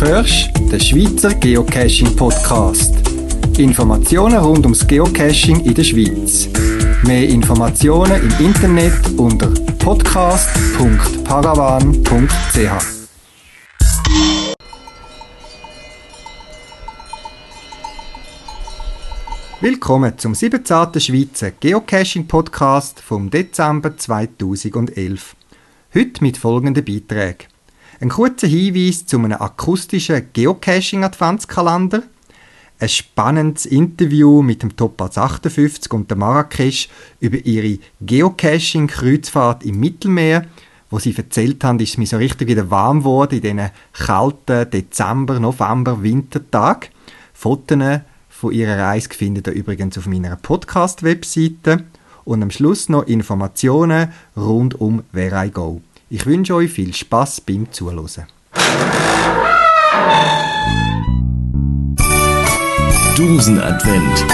hörst den Schweizer Geocaching Podcast. Informationen rund ums Geocaching in der Schweiz. Mehr Informationen im Internet unter podcast.paravan.ch. Willkommen zum 17. Schweizer Geocaching Podcast vom Dezember 2011. Heute mit folgenden Beiträgen. Ein kurzer Hinweis zu einem akustischen Geocaching-Adventskalender, ein spannendes Interview mit dem Topaz 58 und der Marrakesch über ihre Geocaching-Kreuzfahrt im Mittelmeer. Wo sie erzählt haben, ist es mir so richtig wieder warm geworden in diesen kalten Dezember-, November-, Wintertagen. Fotos von ihrer Reise findet ihr übrigens auf meiner Podcast-Webseite. Und am Schluss noch Informationen rund um Where I Go. Ich wünsche euch viel Spaß beim Zuhören. Dosenadvent.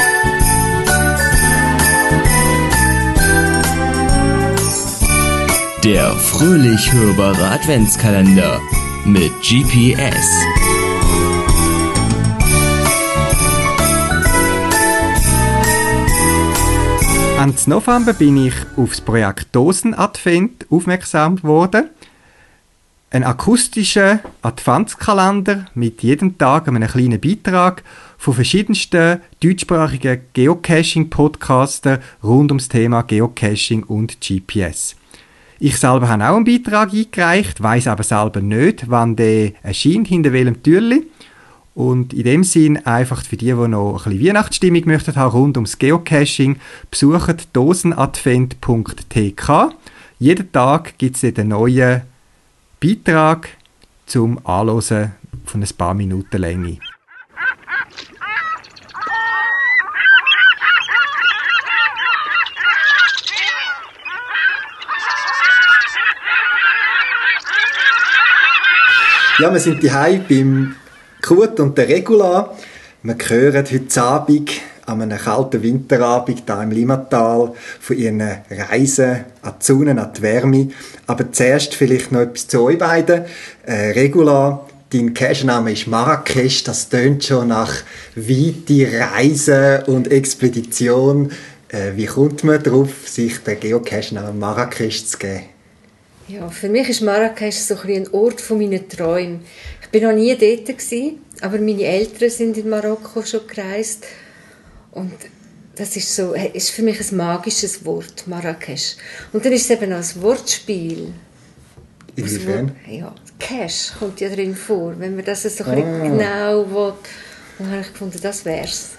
Der fröhlich hörbare Adventskalender mit GPS. Ende November bin ich auf das Projekt Dosenadvent aufmerksam geworden. Ein akustischer Adventskalender mit jedem Tag einem kleinen Beitrag von verschiedensten deutschsprachigen Geocaching-Podcastern rund ums Thema Geocaching und GPS. Ich selber habe auch einen Beitrag eingereicht, weiß aber selber nicht, wann der erscheint, hinter welchem Türli. Und in dem Sinn einfach für die, die noch ein bisschen Weihnachtsstimmung möchten haben rund ums Geocaching, besucht dosenadvent.tk. Jeden Tag gibt es einen neuen Beitrag zum Anhören von ein paar Minuten Länge. Ja, wir sind hier beim Kurt und der Regula. Wir hören heute Abend an einem kalten Winterabend hier im Limmatal von ihren Reisen an die Sonne, an die Wärme. Aber zuerst vielleicht noch etwas zu euch beiden. Äh, Regula, dein Cache-Name ist Marrakesch. Das tönt schon nach weite Reise und Expedition. Äh, wie kommt man darauf, sich den Geocache-Namen Marrakesch zu geben? Ja, für mich ist Marrakesch so ein, ein Ort von meinen. Ich bin noch nie dort gewesen, aber meine Eltern sind in Marokko schon gereist und das ist so, ist für mich ein magisches Wort, Marrakesch. Und dann ist es eben auch ein Wortspiel. Inwiefern? Ja, Cash kommt ja drin vor, wenn man das so Ah. genau will. Dann habe ich gefunden, das wär's.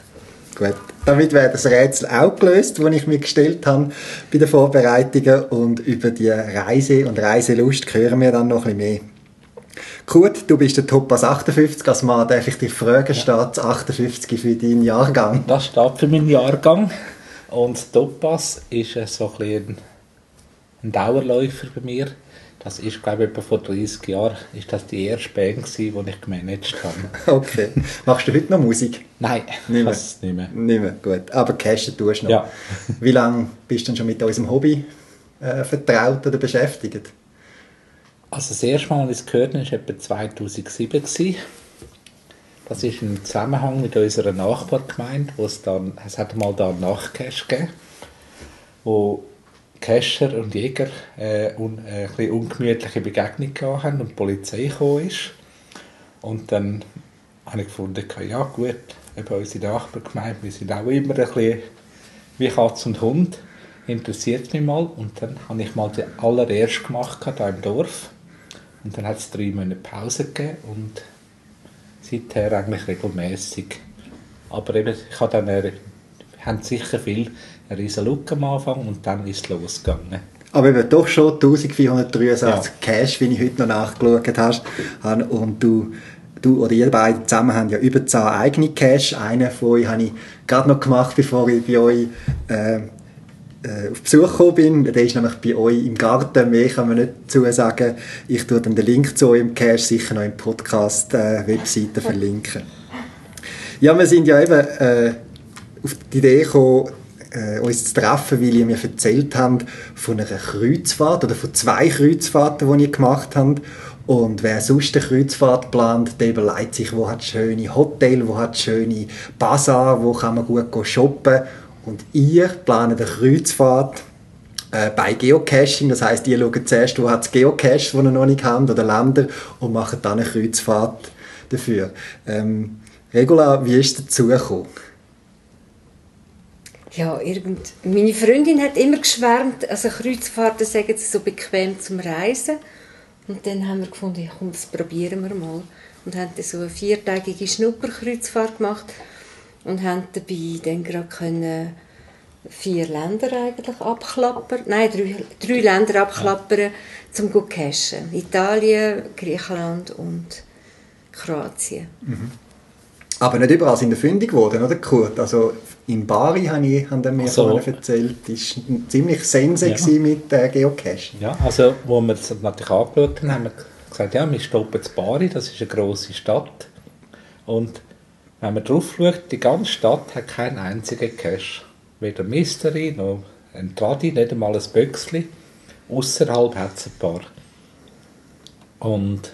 Gut, damit wäre das Rätsel auch gelöst, das ich mir gestellt habe bei den Vorbereitungen. Und über die Reise und Reiselust hören wir dann noch ein bisschen mehr. Kurt, du bist der Topaz 58, als Mann darf ich dich fragen, steht das 58 für deinen Jahrgang? Das steht für meinen Jahrgang. Und Topaz ist äh, so ein, bisschen ein Dauerläufer bei mir. Das ist, glaube ich, etwa vor 30 Jahren ist das die erste Band, gewesen, die ich gemanagt habe. Okay. Machst du heute noch Musik? Nein, Nicht mehr. das nicht mehr. Nicht mehr, gut. Aber cashen tust du noch. Ja. Wie lange bist du denn schon mit unserem Hobby äh, vertraut oder beschäftigt? Also das erste Mal, als ich es gehört habe, war etwa 2007. gewesen. Das ist im Zusammenhang mit unserer Nachbargemeinde, wo es dann, es hat mal da einen Nachtcache gegeben, wo Cacher und Jäger äh, un, äh, ein bisschen ungemütliche Begegnung haben und die Polizei gekommen ist. Und dann habe ich gefunden, ja gut, eben unsere Nachbargemeinde, wir sind auch immer ein bisschen wie Katz und Hund, interessiert mich mal. Und dann habe ich mal den allerersten gemacht hier im Dorf. Und dann hat es drei Monate Pause gegeben und seither eigentlich regelmäßig. Aber eben, ich habe dann, äh, haben sicher viel eine riesen Look am Anfang und dann ist es losgegangen. Aber eben doch schon 1463 Cash, wie ich heute noch nachgeschaut hast, habe. Und du, du oder ihr beide zusammen haben ja über 10 eigene Cash. Einen von euch habe ich gerade noch gemacht, bevor ich bei euch äh, äh, auf Besuch gekommen bin. Der ist nämlich bei euch im Garten. Mehr kann man nicht dazu sagen. Ich tue dann den Link zu eurem Cache sicher noch im Podcast-Webseite verlinken. Ja, wir sind ja eben äh, auf die Idee gekommen, äh, uns zu treffen, weil ihr mir erzählt habt von einer Kreuzfahrt oder von zwei Kreuzfahrten, die ihr gemacht habt. Und wer sonst eine Kreuzfahrt plant, der überlegt sich, wo hat schöne Hotel, wo hat schöne Bazar, wo kann man gut shoppen. Und ihr plant eine Kreuzfahrt äh, bei Geocaching. Das heißt, ihr schaut zuerst, wo hat es Geocaches, die ihr noch nicht habt, oder Länder, und macht dann eine Kreuzfahrt dafür. Ähm, Regula, wie ist es dazu gekommen? Ja, irgend... meine Freundin hat immer geschwärmt, also Kreuzfahrten sagen sie so bequem zum Reisen. Und dann haben wir gefunden, ja, komm, das probieren wir mal. Und haben dann so eine viertägige Schnupperkreuzfahrt gemacht und haben dabei dann gerade können vier Länder eigentlich abklappern, nein, drei, drei Länder abklappern, ja. zum zu cashen. Italien, Griechenland und Kroatien. Mhm. Aber nicht überall sind fündig geworden, oder Kurt? Also in Bari haben, ich, haben mir so. erzählt, das war ziemlich sense ja. mit äh, Geocaching. Ja, also wo wir das natürlich angeschaut haben, haben wir gesagt, ja, wir stoppen in Bari, das ist eine grosse Stadt. Und wenn man drauf schaut, die ganze Stadt hat keinen einzigen Cache. Weder Mystery noch ein Tradi, nicht einmal ein Böckchen. Außerhalb hat es ein paar. Und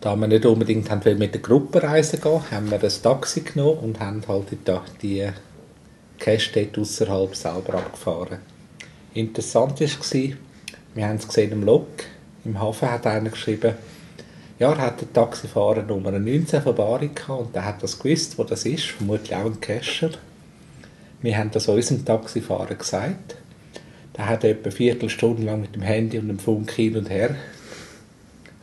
da wir nicht unbedingt haben mit der Gruppe reisen gehen, haben wir ein Taxi genommen und haben halt die, die Cache dort außerhalb selber abgefahren. Interessant war, wir haben es gesehen im Log, im Hafen hat einer geschrieben, ja, er hat den Taxifahrer Nummer 19 von Bari gehabt und der hat das gewusst, wo das ist, vermutlich auch ein Cacher. Wir haben das unserem Taxifahrer gesagt. Der hat etwa eine Viertelstunde lang mit dem Handy und dem Funk hin und her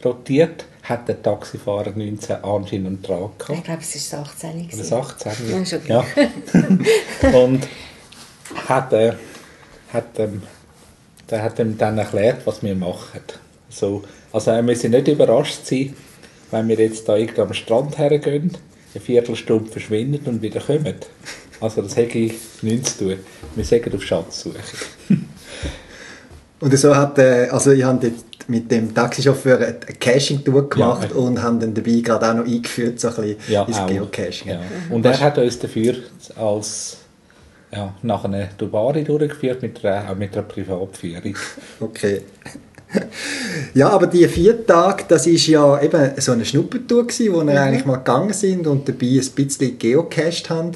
rotiert hat der Taxifahrer 19 anscheinend dran gehabt. Ich glaube, es war 18. Das 18. Ja, ja. Und hat, äh, hat, ähm, der hat ihm dann erklärt, was wir machen. So, also wir müssen nicht überrascht sein, wenn wir jetzt da irgendwo am Strand hergehen, eine Viertelstunde verschwinden und wieder kommen. Also das hätte ich nichts zu tun. Wir sagen auf Schatzsuche. und so hat, äh, also ich habe mit dem Taxichauffeur eine Caching-Tour gemacht ja, und haben dann dabei gerade auch noch eingeführt, so ein bisschen ja, ins auch. Geocaching. Ja. Und er hat uns dafür als ja, nach einer Dubari durchgeführt, mit einer, auch mit einer Privatführung. Okay. ja, aber die vier Tage, das ist ja eben so eine Schnuppertour gewesen, wo wir mhm. eigentlich mal gegangen sind und dabei ein bisschen geocached haben.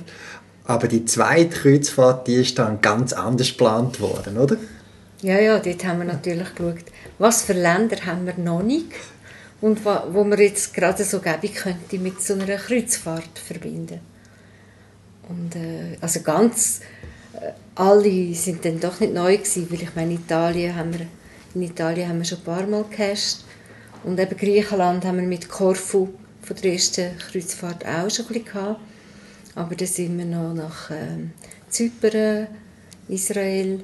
Aber die zweite Kreuzfahrt, die ist dann ganz anders geplant worden, oder? Ja, ja, dort haben wir natürlich geschaut, was für Länder haben wir noch nicht und wo, wo man jetzt gerade so gäbe könnte mit so einer Kreuzfahrt verbinden. Und äh, also ganz äh, alle sind dann doch nicht neu gewesen, weil ich meine, Italien haben wir, in Italien haben wir schon ein paar Mal gecasht und eben Griechenland haben wir mit Korfu von der ersten Kreuzfahrt auch schon ein bisschen gehabt. Aber dann sind wir noch nach äh, Zypern, Israel,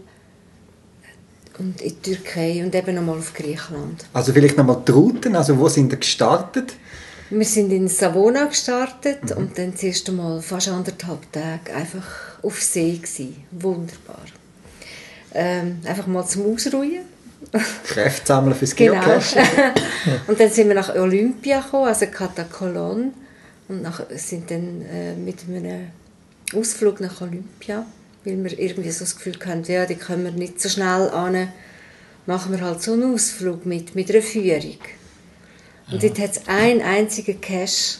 und in die Türkei und eben nochmal auf Griechenland. Also vielleicht nochmal die Routen, also wo sind wir gestartet? Wir sind in Savona gestartet mhm. und dann das erste Mal fast anderthalb Tage einfach auf See gewesen. Wunderbar. Ähm, einfach mal zum Ausruhen. Kräfte sammeln fürs genau. Geocachen. und dann sind wir nach Olympia gekommen, also Katakolon und nach, sind dann äh, mit einem Ausflug nach Olympia weil wir irgendwie so das Gefühl hatten, ja, die können wir nicht so schnell an, machen wir halt so einen Ausflug mit, mit einer Führung. Und ja. dort hat es einen einzigen Cache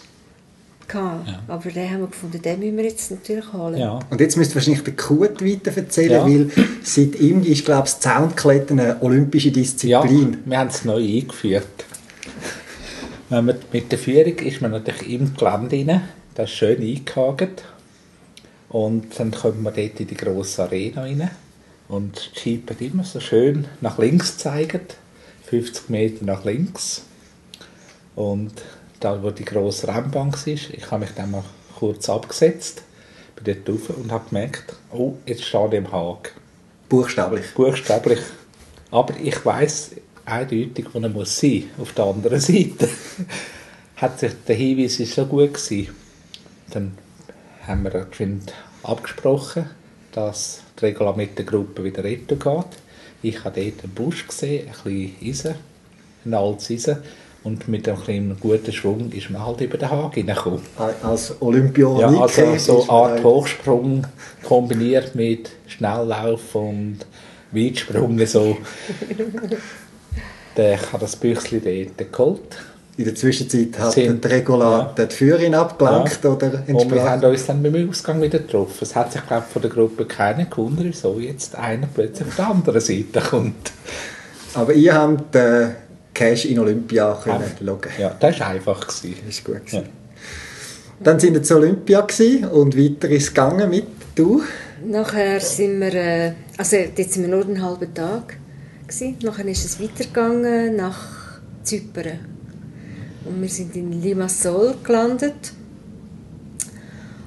gehabt, ja. aber den haben wir gefunden, den müssen wir jetzt natürlich holen. Ja. Und jetzt müsst ihr wahrscheinlich den Kurt weiter erzählen, ja. weil seit ihm ist, glaube ich, das Zaunklettern eine olympische Disziplin. Ja, wir haben es neu eingeführt. Wenn man, mit der Führung ist man natürlich im Gelände rein, das ist schön eingehakt und dann kommt man dort in die grosse Arena rein und die Jeep immer so schön nach links zeigt, 50 Meter nach links. Und da, wo die grosse Rennbank ist, ich habe mich dann mal kurz abgesetzt, bin dort rauf und habe gemerkt, oh, jetzt stehe ich im Haag. Buchstäblich? Buchstäblich. Aber ich weiß eindeutig, wo er muss sein auf der anderen Seite. Hat sich, der Hinweis war so gut gewesen. Dann haben wir geschwind abgesprochen, dass die Regula mit der Gruppe wieder retten geht. Ich habe dort einen Busch gesehen, ein bisschen Eisen, ein altes Eisen. Und mit einem guten Schwung ist man halt über den Haag hineingekommen. Als Olympioniker? Ja, also so eine Art Hochsprung kombiniert mit Schnelllauf und Weitsprung. So. Dann, ich habe das Büchlein dort geholt. In der Zwischenzeit hat Sind- der Regula ja. die Führerin abgelenkt Ja. oder Und wir haben uns dann beim Ausgang wieder getroffen. Es hat sich, glaube ich, von der Gruppe keiner gewundert, wieso jetzt einer plötzlich auf der anderen Seite kommt. Aber ihr habt den Cash in Olympia können loggen. Ja, das war einfach. Gewesen. Das ist gut. Ja. Dann sind wir zu Olympia gewesen und weiter ist es gegangen mit du. Nachher sind wir, äh, also dort sind wir nur einen halben Tag gewesen. Nachher ist es weitergegangen nach Zypern. Und wir sind in Limassol gelandet.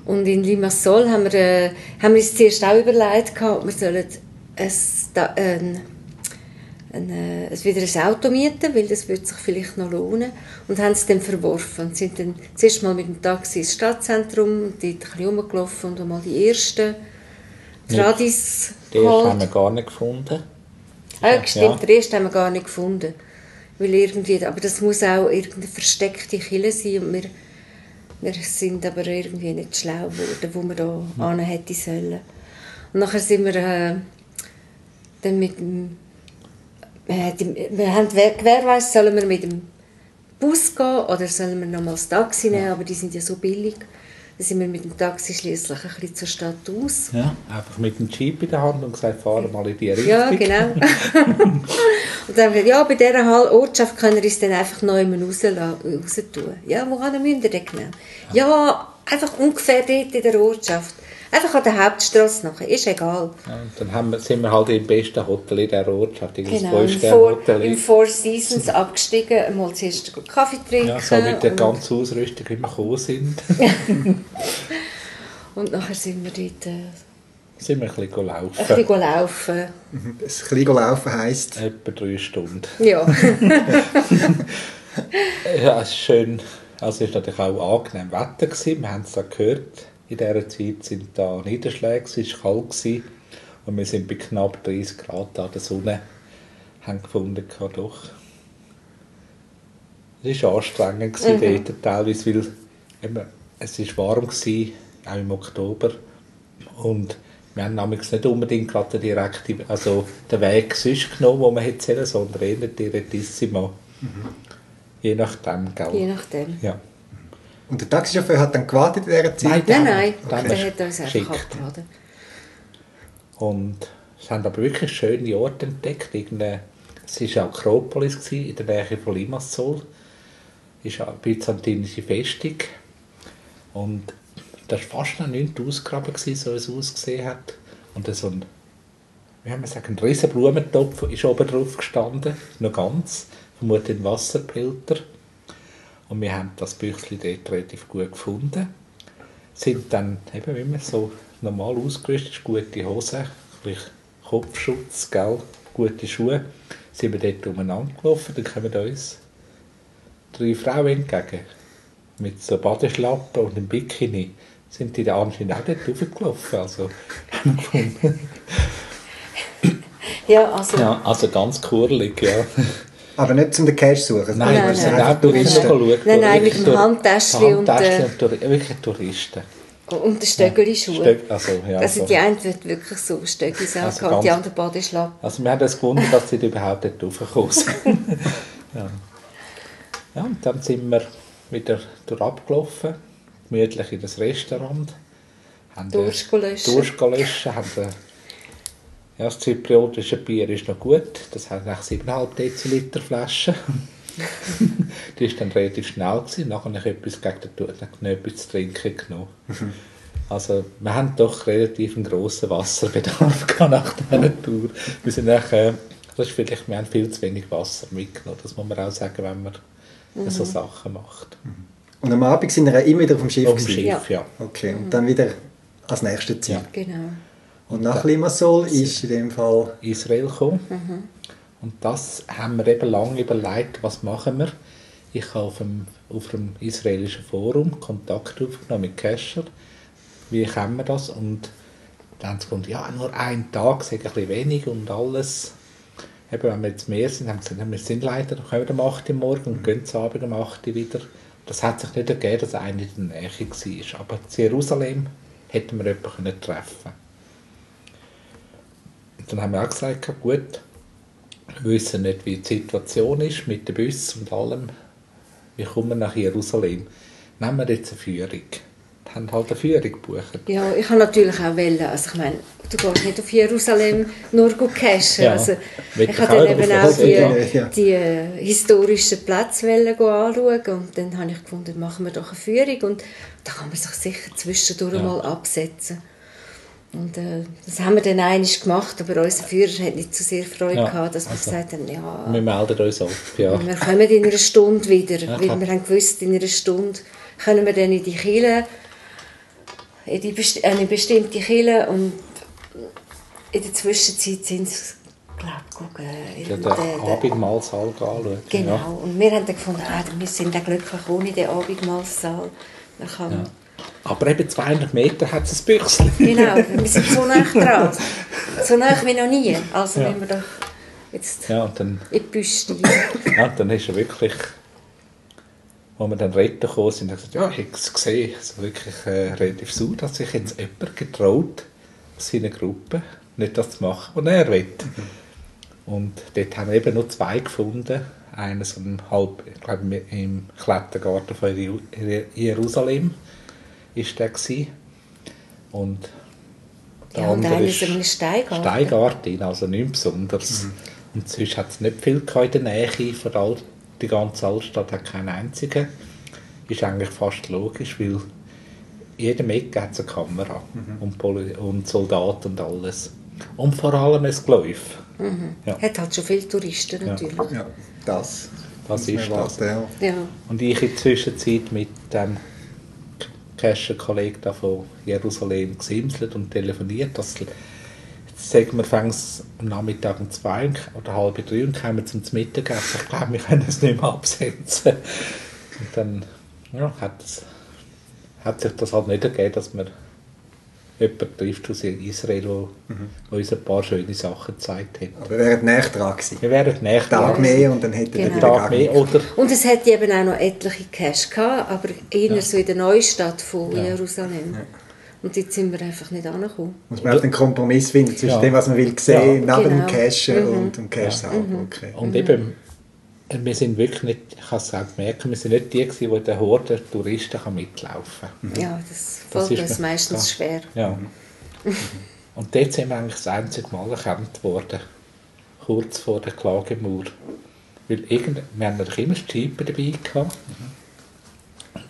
Und in Limassol haben wir, äh, haben wir uns zuerst auch überlegt, gehabt, wir sollen ein, ein, ein, ein- wieder ein Auto mieten, weil das würde sich vielleicht noch lohnen. Und haben es dann verworfen. Und sind dann zuerst mal mit dem Taxi ins Stadtzentrum, und dort ein bisschen rumgelaufen und mal die ersten Tradis Den ersten haben wir gar nicht gefunden. Ah, stimmt, Ja. den ersten haben wir gar nicht gefunden. Weil irgendwie, aber das muss auch irgendeine versteckte Kille sein und wir, wir sind aber irgendwie nicht schlau geworden, wo wir da hin hätte sollen. Und nachher sind wir äh, dann mit dem, die, wir haben weiss, sollen wir mit dem Bus gehen oder sollen wir nochmal das Taxi nehmen, aber die sind ja so billig. Dann sind wir mit dem Taxi schließlich ein bisschen zur Stadt aus. Ja, einfach mit dem Jeep in der Hand und gesagt, fahren mal in die Richtung. Ja, genau. und dann haben wir gesagt, ja, bei dieser Hall Ortschaft können wir uns dann einfach neu raus, raus tun. Ja, wo müssen wir denn genau? Ja, einfach ungefähr dort in der Ortschaft. Einfach an der Hauptstraße nachher, ist egal. Ja, und dann haben wir, sind wir halt im besten Hotel in der Ortschaft, Genau, im Four, Hotel. im Four Seasons abgestiegen, einmal zuerst einen Kaffee trinken. Ja, so mit der ganzen Ausrüstung, wie wir gekommen sind, und nachher sind wir dort äh, sind wir ein bisschen ein laufen. bisschen laufen. Das kleine Laufen heisst, Etwa drei Stunden. Ja, Ja, es ist schön. Also es war natürlich auch angenehm Wetter. Gewesen. Wir haben es gehört. In dieser Zeit sind da Niederschläge, es war kalt. Gewesen. Und wir sind bei knapp 30 Grad an der Sonne. Haben gefunden, doch. Es war anstrengend gewesen, dort teilweise, weil eben, es war warm war, auch im Oktober. Und wir haben damals nicht unbedingt gerade den direkten, also den Weg sonst genommen, wo man hätte sollen, sondern eher Direttissimo. Je nachdem, gell? je nachdem. Ja. Und der Taxichauffeur hat dann gewartet in dieser Zeit. Nein, dann- nein, dann der ist hat uns einfach abgeladen. Und es haben aber wirklich schöne Orte entdeckt. Irgende- Es war Akropolis gewesen, in der Nähe von Limassol. Es war eine byzantinische Festung. Und das war fast noch nicht ausgegraben, gewesen, so wie es ausgesehen hat. Und dann so ein, wie haben wir gesagt, ein riesen Blumentopf ist oben drauf gestanden, noch ganz, vermutlich ein Wasserpilter. Und wir haben das Büchlein dort relativ gut gefunden. Sind dann, eben wie man so normal ausgerüstet gute Hosen, vielleicht Kopfschutz, gell, gute Schuhe, sind wir dort umeinander gelaufen, dann kommen uns drei Frauen entgegen. Mit so Badeschlappen und einem Bikini sind die da anscheinend auch dort raufgelaufen. Also. Ja, also, ja, also ganz kurlig, ja. Aber nicht zum den Cash suchen. Nein, Nein, wir sind nein. auch Touristen. Schauen. Nein, nein, mit dem Handtäschchen und, Handtäschchen äh, und wirklich Touristen. und der Stöckeli-Schuhe. Stöck- also, ja, Also so. die einen wird wirklich so Stöckis Also also angehabt, die ganz- anderen Badeschlappen. Also wir haben das gewundert, dass sie da überhaupt nicht raufgekommen sind. ja. ja, und dann sind wir wieder durch abgelaufen, gemütlich in das Restaurant. Haben den, ja, das zypriotische Bier ist noch gut, das hat nach 7,5 Deziliter Flasche. die ist dann relativ schnell gewesen, nachher noch etwas gegen den noch etwas zu trinken genommen. Also wir haben doch relativ einen grossen Wasserbedarf nach dieser Tour. Wir sind echt, äh, das ist vielleicht, wir haben viel zu wenig Wasser mitgenommen, das muss man auch sagen, wenn man so Sachen macht. Und am Abend sind wir immer wieder auf dem Schiff. Auf dem. Schiff, ja. Okay, und dann wieder als nächstes Ziel. Ja. Genau. Und nach Limassol ist in dem Fall Israel gekommen. Und das haben wir eben lange überlegt, was machen wir. Ich habe auf dem, auf dem israelischen Forum Kontakt aufgenommen mit Kescher. Wie können wir das? Und dann haben sie gesagt, ja, nur einen Tag, sei ein bisschen wenig und alles. Eben, wenn wir jetzt mehr sind, haben sie gesagt, wir sind leider, dann kommen wir um 8 Uhr morgen und gehen zu Abend um 8 Uhr wieder. Das hat sich nicht ergeben, dass einer in der Nähe war. Aber in Jerusalem hätten wir jemanden treffen können. Dann haben wir auch gesagt, gut, wir wissen nicht, wie die Situation ist mit den Bussen und allem. Wir kommen nach Jerusalem. Nehmen wir jetzt eine Führung. Die haben halt eine Führung gebucht. Ja, ich habe natürlich auch wollen, also ich meine, du gehst nicht auf Jerusalem nur gut cashen. Ja, also, ich habe dann auch eben auch die, ja. die äh, historischen Plätze anschauen und dann habe ich gefunden, machen wir doch eine Führung und da kann man sich sicher zwischendurch Ja. mal absetzen. Und äh, das haben wir dann eigentlich gemacht, aber unser Führer hat nicht so sehr Freude Ja, gehabt, dass wir also, gesagt haben, ja, Wir melden uns ab. Ja. wir kommen in einer Stunde wieder, Ja, weil wir haben gewusst, in einer Stunde können wir dann in die Kirche, in die besti eine bestimmte Kirche und in der Zwischenzeit sind sie, glaube ich, gucken, Ja, in den den- Abendmahlsaal anschauen. Genau, Ja. und wir haben dann gefunden, ah, wir sind dann glücklich ohne den Abendmahlsaal. Man kann. Aber eben 200 Meter hat es ein Büchsel. Genau, wir sind so nah dran. So nah wie noch nie. Also Ja. wenn wir doch jetzt Ja, und dann, in die Büste. ja, dann ist er wirklich, als wir dann retten gekommen sind, gesagt, ja, ich habe es gesehen. Also wirklich äh, relativ sauer, dass sich jetzt jemand getraut, aus seiner Gruppe, nicht das zu machen, was er will. Und dort haben wir eben nur zwei gefunden. Einer so halb, ich glaube, im Klettergarten von Jeru- Jerusalem ist der gewesen. Und der Ja, und andere ist ein Steingarten. Steingarten, also nichts Besonderes. Und sonst hat es nicht viel in der Nähe von der Alt die ganze Altstadt hat keinen einzigen. Ist eigentlich fast logisch, weil jedem Ecke hat eine Kamera und, Poli und Soldaten und alles. Und vor allem ein Geläuf. Ja. Hat halt schon viele Touristen natürlich. Ja, das. Das man ist das. Ja. Ja. Und ich in der Zwischenzeit mit dem Casher-Kollegen da von Jerusalem gesimselt und telefoniert. Das, jetzt sagen wir, fängt es am Nachmittag um zwei oder halb drei und kommen zum Mittagessen. Ich glaube, wir können es nicht mehr absetzen. Und dann ja, hat, es, hat sich das halt nicht ergeben, dass man jemanden trifft aus Israel, der der uns ein paar schöne Sachen gezeigt hat. Aber wir wären näher dran gewesen. Wir wären näher Tag dran. mehr und dann hätte Genau. er wieder Tag mehr oder Und es hat eben auch noch etliche Cash gehabt, aber eher Ja. so in der Neustadt von Ja. Jerusalem. Und jetzt sind wir einfach nicht angekommen. Muss man halt einen Kompromiss finden zwischen Ja. dem, was man will sehen, Ja. neben dem Genau. Cashen Mhm. und dem Cash selber. Okay. Und eben, wir sind wirklich nicht, ich habe es auch gemerkt, wir sind nicht die, gewesen, die der Horde Touristen kann mitlaufen kann. Ja, das Das fällt ist uns meistens ja. schwer. Ja. Und dort sind wir eigentlich das einzige Mal erkannt worden, kurz vor der Klagemauer. Weil irgend, wir haben natürlich immer Jeep dabei gehabt.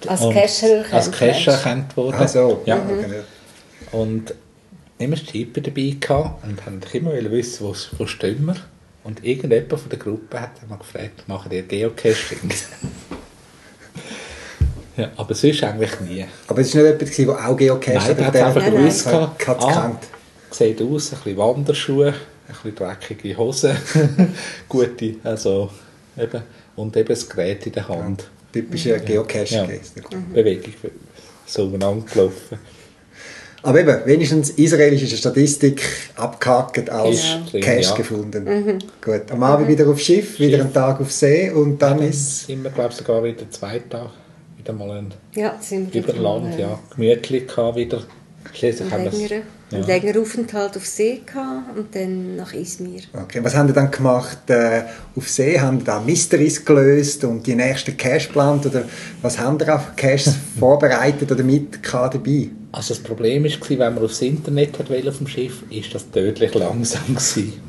Als erkannt Als Casher hast. erkannt worden. Ach so. Ja. Okay. Und immer Jeep dabei gehabt und haben immer wissen, wo, wo stehen wir. Und irgendjemand von der Gruppe hat einmal gefragt, machen ihr Geocaching? ja, aber sonst eigentlich nie. Aber es war nicht jemand, der auch Geocache Nein, der hat einfach Nein, nein. gewusst. gehabt. Hat es Ah, gekannt. Sieht aus, ein bisschen Wanderschuhe, ein bisschen dreckige Hosen, gute, also eben, und eben das Gerät in der Hand. Typischer Geocache-Geste. Bewegung, so gelaufen. Aber eben, wenigstens Israel ist in der Statistik abgehakt als drin, Cache ja. gefunden. Gut, am Abend wieder aufs Schiff, wieder einen Tag auf See und dann ist Sind wir, glaube ich, sogar wieder zwei Tage wieder mal ein Ja, sind wir über wieder Land, ja, gemütlich wieder. Schließlich haben Einen wir längeren, ja. einen längeren Aufenthalt auf See gehabt und dann nach Izmir. Okay, was haben Sie dann gemacht äh, auf See? Haben Sie da Mysteries gelöst und die nächsten Cache geplant? Oder was haben Sie auf Caches vorbereitet oder mit dabei? Also das Problem war, wenn man aufs Internet hat auf dem Schiff, ist das tödlich langsam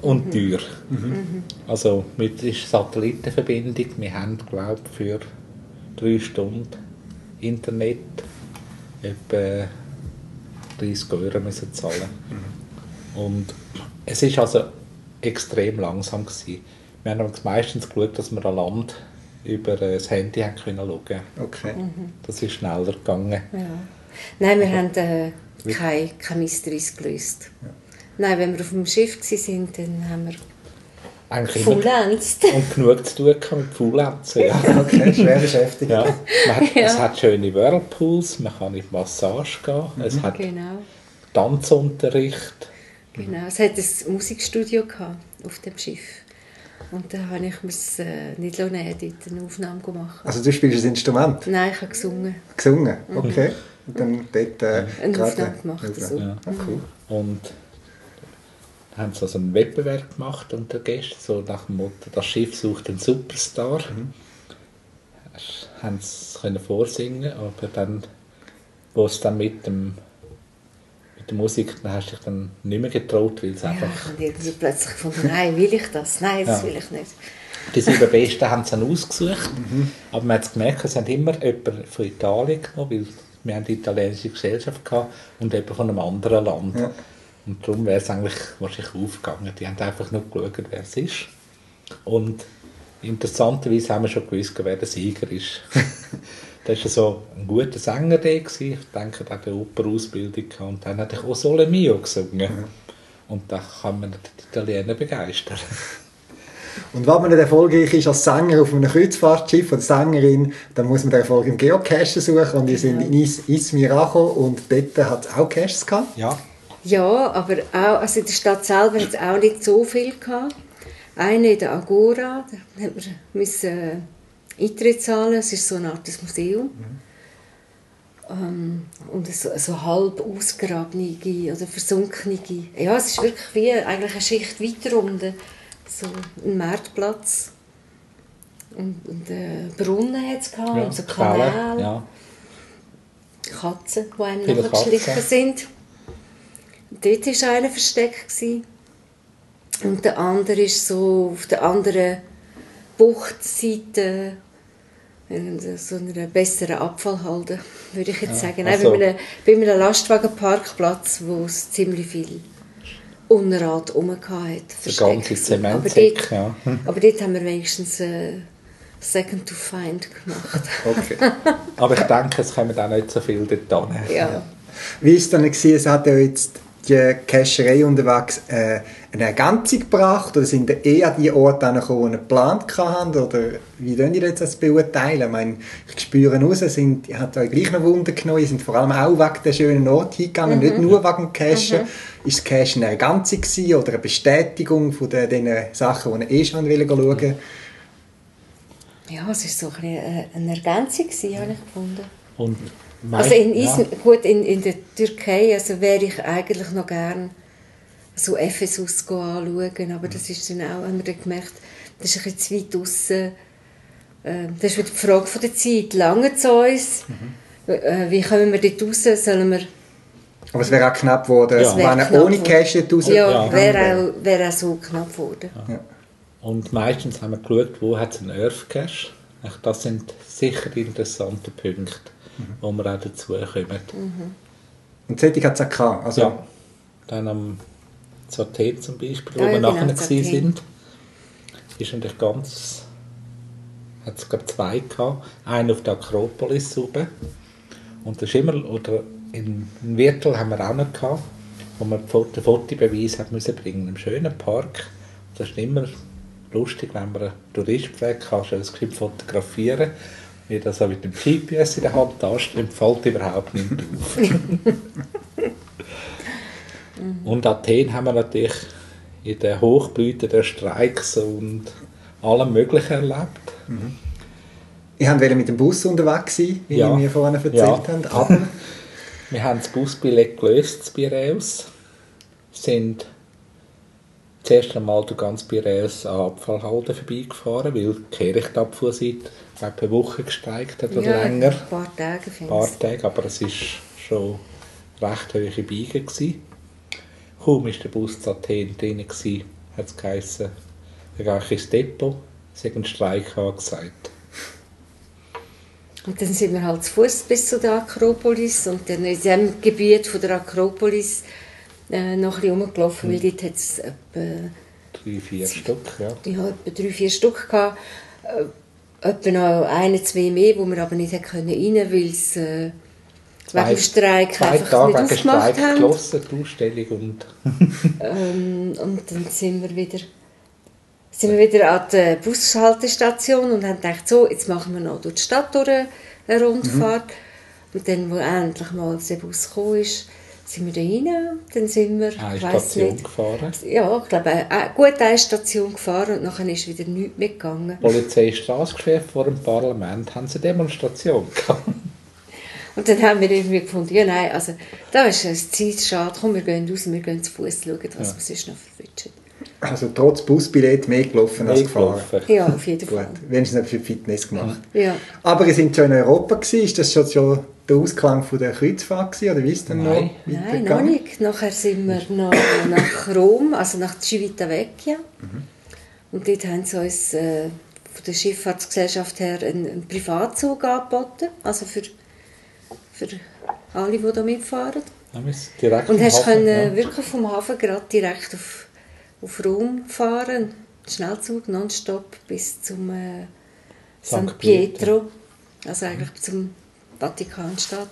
und teuer. Also mit der Satellitenverbindung, wir haben glaube ich für drei Stunden Internet etwa 30 Euro müssen zahlen. Und es ist also extrem langsam gewesen. Wir haben aber meistens geschaut, dass wir an Land über das Handy haben können schauen. Okay. Das ist schneller gegangen. Ja. Nein, wir haben äh, keine, keine Mysteries gelöst. Nein, wenn wir auf dem Schiff waren, dann haben wir Eigentlich und genug zu tun gehabt mit Faulenzen. Ja. Okay, schwer beschäftigt. Ja. Man hat, Ja. Es hat schöne Whirlpools, man kann in die Massage gehen, es hat Genau. Tanzunterricht. genau. Es hat ein Musikstudio gehabt auf dem Schiff. Und da habe ich mir es äh, nicht nehmen, dort eine Aufnahme gemacht. Also du spielst ein Instrument, Nein, ich habe gesungen. gesungen, okay. Und dann dort äh, Eine Aufnahme gemacht, eine so. Aufnahme. Ah, cool. Und haben sie also einen Wettbewerb gemacht unter Gästen, so nach dem Motto, das Schiff sucht einen Superstar. Mhm. Haben sie können vorsingen, aber dann, wo es dann mit dem mit der Musik, dann hast du dich dann nicht mehr getraut, weil es Ja, einfach... habe irgendwie plötzlich gefunden, nein, will ich das? Nein, das Ja. will ich nicht. Die sieben Besten haben sie dann ausgesucht, aber man hat es gemerkt, es haben immer jemanden von Italien genommen, weil wir haben die italienische Gesellschaft gehabt und jemanden von einem anderen Land. Ja. Und darum wäre es eigentlich wahrscheinlich aufgegangen. Die haben einfach nur geschaut, wer es ist. Und interessanterweise haben wir schon gewusst, wer der Sieger ist. da war so ein guter Sänger gewesen. Ich denke, der hat eine Operausbildung. Und dann hat er auch Sole Mio gesungen. Und da kann man die Italiener begeistern. Und wenn man nicht erfolgreich ist als Sänger auf einem Kreuzfahrtschiff oder Sängerin, dann muss man den Erfolg im Geocachen suchen. Und wir sind in Is Izmir angekommen und dort hat es auch Caches gehabt. Ja, Ja, aber auch, also in der Stadt selber hat es auch nicht so viel gehabt. Eine in der Agora, da man müssen äh, Eintritt zahlen, es ist so eine Art Museum. Ähm, und so, so halb ausgrabene oder versunkene. Ja, es ist wirklich wie eigentlich eine Schicht weiter unten. So ein Marktplatz. Und, und äh, Brunnen hat es gehabt, ja und so Kanäle, Ja. Katzen, die einem nachgeschlichen sind. Dort war einer versteckt. gewesen. Und der andere ist so auf der anderen Buchtseite in so einer besseren Abfallhalde, würde ich jetzt sagen. Nein, also- bei, einem, bei einem Lastwagenparkplatz, wo es ziemlich viel Unrat rum hatte. Der ganze gewesen. aber Zementsäck, dort, ja. aber dort haben wir wenigstens äh, Second to Find gemacht. Okay. Aber ich denke, es kommen auch nicht so viel dort hin. ja. Wie ist es dann? Es hat ja jetzt die Cacherei unterwegs äh, eine Ergänzung gebracht oder sind ihr eher an die Orte angekommen, die ihr geplant hatten? Oder wie wollt ihr jetzt das beurteilen? Ich meine, ich spüre raus, sind, ihr habt euch gleich noch Wunder genommen, ihr sind vor allem auch wegen der schönen Ort hingegangen, nicht nur wegen dem Cachen. Ist das Cachen eine Ergänzung gewesen oder eine Bestätigung von den, den Sachen, die ihr eh schon schauen wollten? Ja, es war so ein bisschen äh, eine Ergänzung, habe ich gefunden. Und Also in, ja, Izmir, gut, in, in der Türkei also wäre ich eigentlich noch gern so Ephesus go anschauen, aber das ist dann auch, haben wir dann gemerkt, das ist ein bisschen zu weit draussen. Äh, Das ist wieder die Frage von der Zeit. Lange zu uns? Äh, Wie kommen wir dort raus? Sollen wir... Aber es wäre auch knapp geworden, Ja. wenn knapp ohne. Cache dort raus Ja, Ja. wäre auch, wäre auch so knapp geworden. Ja. Und meistens haben wir geschaut, wo hat es einen Earth. Echt, Das sind sicher die interessanten Punkte, wo wir auch dazu kommen. Und solche hat es auch gehabt. Also, Ja. Dann am Sortet zum Beispiel, wo Ah, ja, wir genau, nachher gewesen sind, ist natürlich ganz... hat es glaube zwei gehabt. Einen auf der Akropolis oben. Und das ist immer... Oder in, in Wirtel haben wir auch noch gehabt, wo man den Foto- Fotobeweis hat müssen bringen im schönen Park. Das ist immer lustig, wenn man einen Tourist fragt, kannst du das Skript fotografieren. Wie das auch mit dem GPS in der Hand ansteht, fällt überhaupt nicht auf. Und Athen haben wir natürlich in der Hochblüte der Streiks und allem Möglichen erlebt. Ich wollte mit dem Bus unterwegs sein, wie Ja. ihr mir vorhin erzählt Ja. habt. Aber Wir haben das Busbillett gelöst in Piraeus, sind zuerst einmal durch ganz Piraeus an Abfallhalden vorbeigefahren, weil die Kehrichtabfuhr seit glaube, eine Woche gestreikt hat oder länger. ein paar Tage Ein paar Tage, aber es war schon recht hohe. Gewesen. Kaum war der Bus zu Athen drin, hat es geheißen, er gehe ins Depot, es hat einen Streik angesagt. Und dann sind wir halt zu Fuß bis zu der Akropolis und dann in diesem Gebiet von der Akropolis äh, noch ein bisschen rumgelaufen, weil dort hat es etwa, Drei, vier Stück, ja. ja, etwa drei, vier Stück gehabt. Etwa noch eine, zwei mehr, wo wir aber nicht hätten können rein, weil es äh, wegen dem Streik zwei einfach Tage nicht wegen aufgemacht Streik haben. geschlossen, die Ausstellung. Und Ähm, und dann sind wir wieder sind wir wieder an der Bushaltestation und haben gedacht, so, jetzt machen wir noch durch die Stadt durch eine Rundfahrt. Und dann, wo endlich mal der Bus gekommen ist, sind wir da rein. Dann sind wir, eine ich weiss Station nicht, gefahren. ja, ich glaube, äh, gut eine Station gefahren und nachher ist wieder nichts mehr gegangen. Polizeistraßengeschäft vor dem Parlament haben sie eine Demonstration gehabt. Und dann haben wir irgendwie gefunden, ja nein, also da ist es Zeit schade, komm, wir gehen raus, wir gehen zu Fuß schauen, was wir sonst noch verwünschen. Also trotz Busbillett mehr gelaufen als Mehr gefahren. gelaufen. Ja, auf jeden Gut, Fall. wenigstens nicht für Fitness gemacht. Ja. Aber ihr seid schon in Europa gewesen. Ist das schon, schon der Ausklang von der Kreuzfahrt oder wie ist denn Nein. noch Nein, noch nicht. Nachher sind wir noch nach Rom, also nach Civitavecchia. Und dort haben sie uns äh, von der Schifffahrtsgesellschaft her einen, einen Privatzug angeboten, also für, für alle, die da mitfahren. Ja, direkt Und hast Hafen, können ja. wirklich vom Hafen gerade direkt auf, auf Rom fahren. Schnellzug nonstop bis zum äh, San St. Pietro. Also eigentlich zum Vatikanstadt.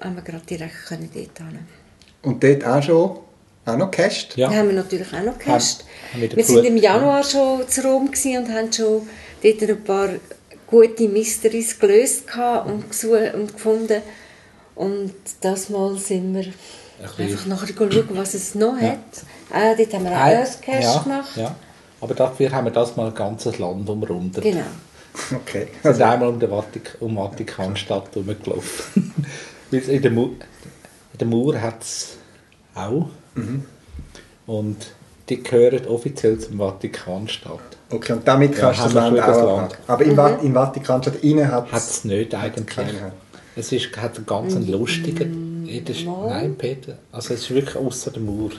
Haben wir gerade direkt können dort hin. Und dort auch schon auch noch gecasht? Ja. Haben wir natürlich auch noch haben wir gut- im Januar schon zu Rom und haben schon dort ein paar gute Mysteries gelöst gehabt und, gesucht und gefunden. Und das Mal sind wir bisschen- einfach nachher schauen, was es noch hat. Ah, dort haben wir auch Ein- ein Cash ja, gemacht. Ja. Aber dafür haben wir das mal ein ganzes Land umrundet. Genau. Okay. Wir Also, sind einmal um die Vatik um Vatikanstadt herumgelaufen. Weil in der, Mu in der Mauer hat es auch. Mhm. Und die gehören offiziell zum Vatikanstadt. okay, und damit Ja, kannst du das Land schon das auch Land. Aber im, Va im Vatikanstadt innen hat Hat es nicht eigentlich. Keine. Es ist, hat einen ganz lustigen... jedes- Mal. Nein, Peter. Also es ist wirklich außer der Mauer.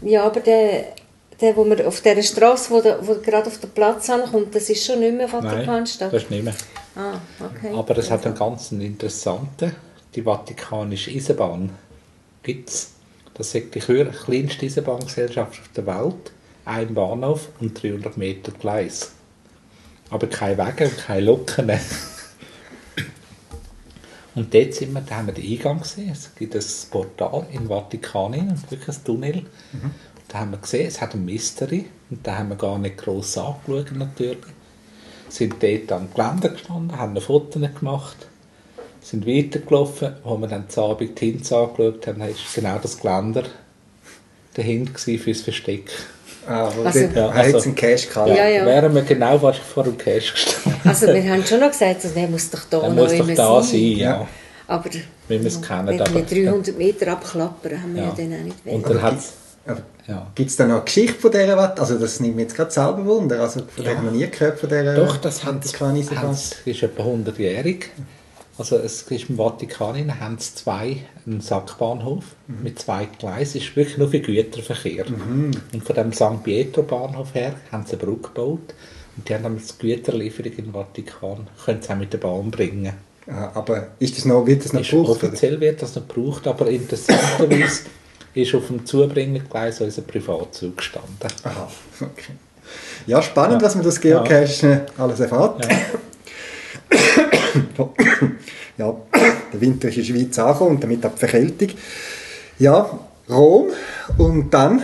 Ja, aber der, der wo wir auf dieser Straße, wo, der, wo gerade auf den Platz ankommt, das ist schon nicht mehr Nein, Vatikanstadt. das ist nicht mehr. Ah, okay. Aber es hat einen ganz interessanten, die Vatikanische Eisenbahn gibt es. Das ist die kür- kleinste Eisenbahngesellschaft auf der Welt. Ein Bahnhof und 300 Meter Gleis. Aber keine Wege und keine Loken. Und dort sind wir, da haben wir den Eingang gesehen. Es gibt ein Portal im Vatikan, wirklich ein Tunnel. Da haben wir gesehen, es hat ein Mystery. Und da haben wir gar nicht gross angeschaut natürlich. Sind dort am Geländer gestanden, haben ein Foto gemacht, sind weitergelaufen. Als wir dann zu Abend die Hinz angeschaut haben, war genau das Geländer dahinter gewesen fürs Versteck. Ah, wo Also- dort Ja, hat also- es einen Cash gehabt. Ja, ja. Wären wir genau fast vor dem Cash gestanden. Also wir haben schon noch gesagt, also, der muss doch da Der noch muss doch da sein. sein, ja. Aber wir es kennen, wenn aber- wir 300 Meter abklappern, haben wir ja, Ja. dann auch nicht Und wollen. dann hat Ja. Gibt es da noch eine Geschichte von dieser Watt? Also das nimmt mich jetzt gerade selber Wunder. Also von der Ja. habe ich noch nie gehört, von dieser Doch, das haben sie, haben sie, ist etwa 100-jährig. Also es ist im Vatikan innen, haben sie zwei, einen Sackbahnhof mit zwei Gleisen, ist wirklich nur für Güterverkehr. Und von dem St. Pietro Bahnhof her haben sie eine Brücke gebaut und die haben dann die Güterlieferung im Vatikan, können sie auch mit der Bahn bringen. Ah, aber ist das noch, wird das noch Ist gebraucht? oder? offiziell wird das nicht gebraucht, aber interessanterweise ist auf dem Zubringergleis unser Privatzug gestanden. Aha, okay. Ja, spannend, was man das Geocachen alles erfährt. Ja. der Winter ist in der Schweiz angekommen und damit auch die Verkältung. Ja, Rom und dann